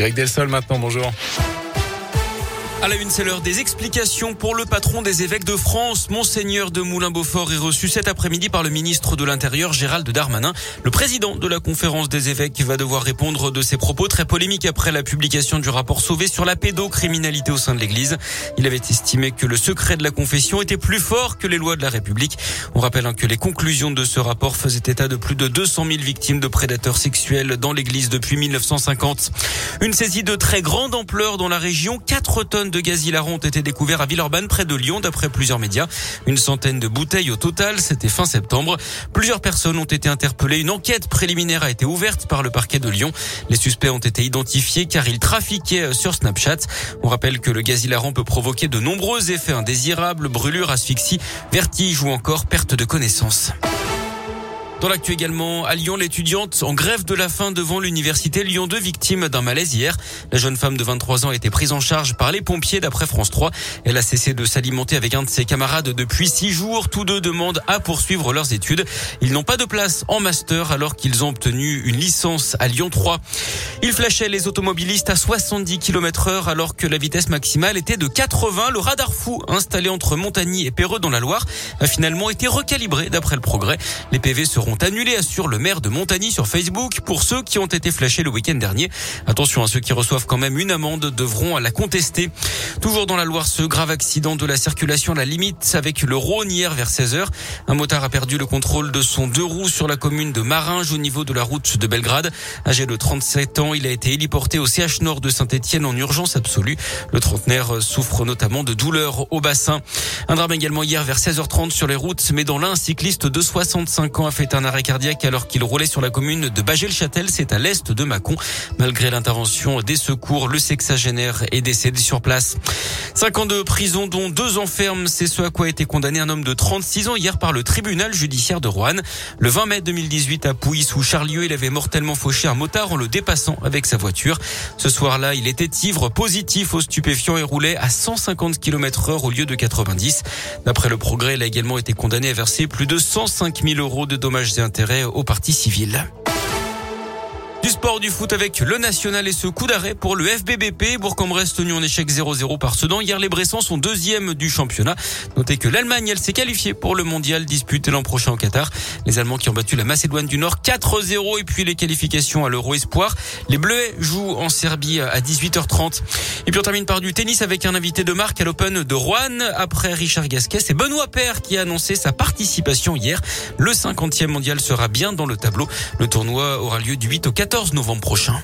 Greg Delsol maintenant, bonjour. À la une, c'est l'heure des explications pour le patron des évêques de France. Monseigneur de Moulin-Beaufort est reçu cet après-midi par le ministre de l'Intérieur, Gérald Darmanin. Le président de la conférence des évêques va devoir répondre de ses propos très polémiques après la publication du rapport Sauvé sur la pédocriminalité au sein de l'église. Il avait estimé que le secret de la confession était plus fort que les lois de la République. On rappelle hein, que les conclusions de ce rapport faisaient état de plus de 200 000 victimes de prédateurs sexuels dans l'église depuis 1950. Une saisie de très grande ampleur dans la région. 4 tonnes de gaz hilarant ont été découverts à Villeurbanne, près de Lyon, d'après plusieurs médias. Une centaine de bouteilles au total, c'était fin septembre. Plusieurs personnes ont été interpellées. Une enquête préliminaire a été ouverte par le parquet de Lyon. Les suspects ont été identifiés car ils trafiquaient sur Snapchat. On rappelle que le gaz hilarant peut provoquer de nombreux effets indésirables, brûlures, asphyxie, vertige ou encore perte de connaissance. Dans l'actu également, à Lyon, l'étudiante en grève de la faim devant l'université Lyon 2, victime d'un malaise hier. La jeune femme de 23 ans a été prise en charge par les pompiers d'après France 3. Elle a cessé de s'alimenter avec un de ses camarades depuis six jours. Tous deux demandent à poursuivre leurs études. Ils n'ont pas de place en master alors qu'ils ont obtenu une licence à Lyon 3. Ils flashaient les automobilistes à 70 km heure alors que la vitesse maximale était de 80. Le radar fou installé entre Montagny et Perreux dans la Loire a finalement été recalibré d'après le progrès. Les PV seront annulés, assure le maire de Montagny sur Facebook pour ceux qui ont été flashés le week-end dernier. Attention à ceux qui reçoivent quand même une amende devront la contester. Toujours dans la Loire, ce grave accident de la circulation à la limite avec le Rhône hier vers 16h. Un motard a perdu le contrôle de son deux roues sur la commune de Maringe au niveau de la route de Belgrade. Âgé de 37 ans, il a été héliporté au CH Nord de Saint-Etienne en urgence absolue. Le trentenaire souffre notamment de douleurs au bassin. Un drame également hier vers 16h30 sur les routes, mais dans l'un, un cycliste de 65 ans a fait un un arrêt cardiaque alors qu'il roulait sur la commune de Bagel-Châtel, c'est à l'est de Mâcon. Malgré l'intervention des secours, le sexagénaire est décédé sur place. Cinq ans de prison, dont deux enfermes, c'est ce à quoi a été condamné un homme de 36 ans hier par le tribunal judiciaire de Rouen. Le 20 mai 2018 à Pouilly, sous Charlieu, il avait mortellement fauché un motard en le dépassant avec sa voiture. Ce soir-là, il était ivre, positif aux stupéfiants et roulait à 150 km heure au lieu de 90. D'après le progrès, il a également été condamné à verser plus de 105 000 euros de dommages et intérêts au parti civil. Du sport du foot avec le national et ce coup d'arrêt pour le FBBP. Bourg-en-Bresse tenu en échec 0-0 par Sedan. Hier, les Bressans sont deuxième du championnat. Notez que l'Allemagne, elle s'est qualifiée pour le mondial disputé l'an prochain au Qatar. Les Allemands qui ont battu la Macédoine du Nord 4-0 et puis les qualifications à l'Euro Espoir. Les Bleus jouent en Serbie à 18h30. Et puis on termine par du tennis avec un invité de marque à l'Open de Rouen après Richard Gasquet. C'est Benoît Paire qui a annoncé sa participation hier. Le 50e mondial sera bien dans le tableau. Le tournoi aura lieu du 8 au 14 novembre prochain.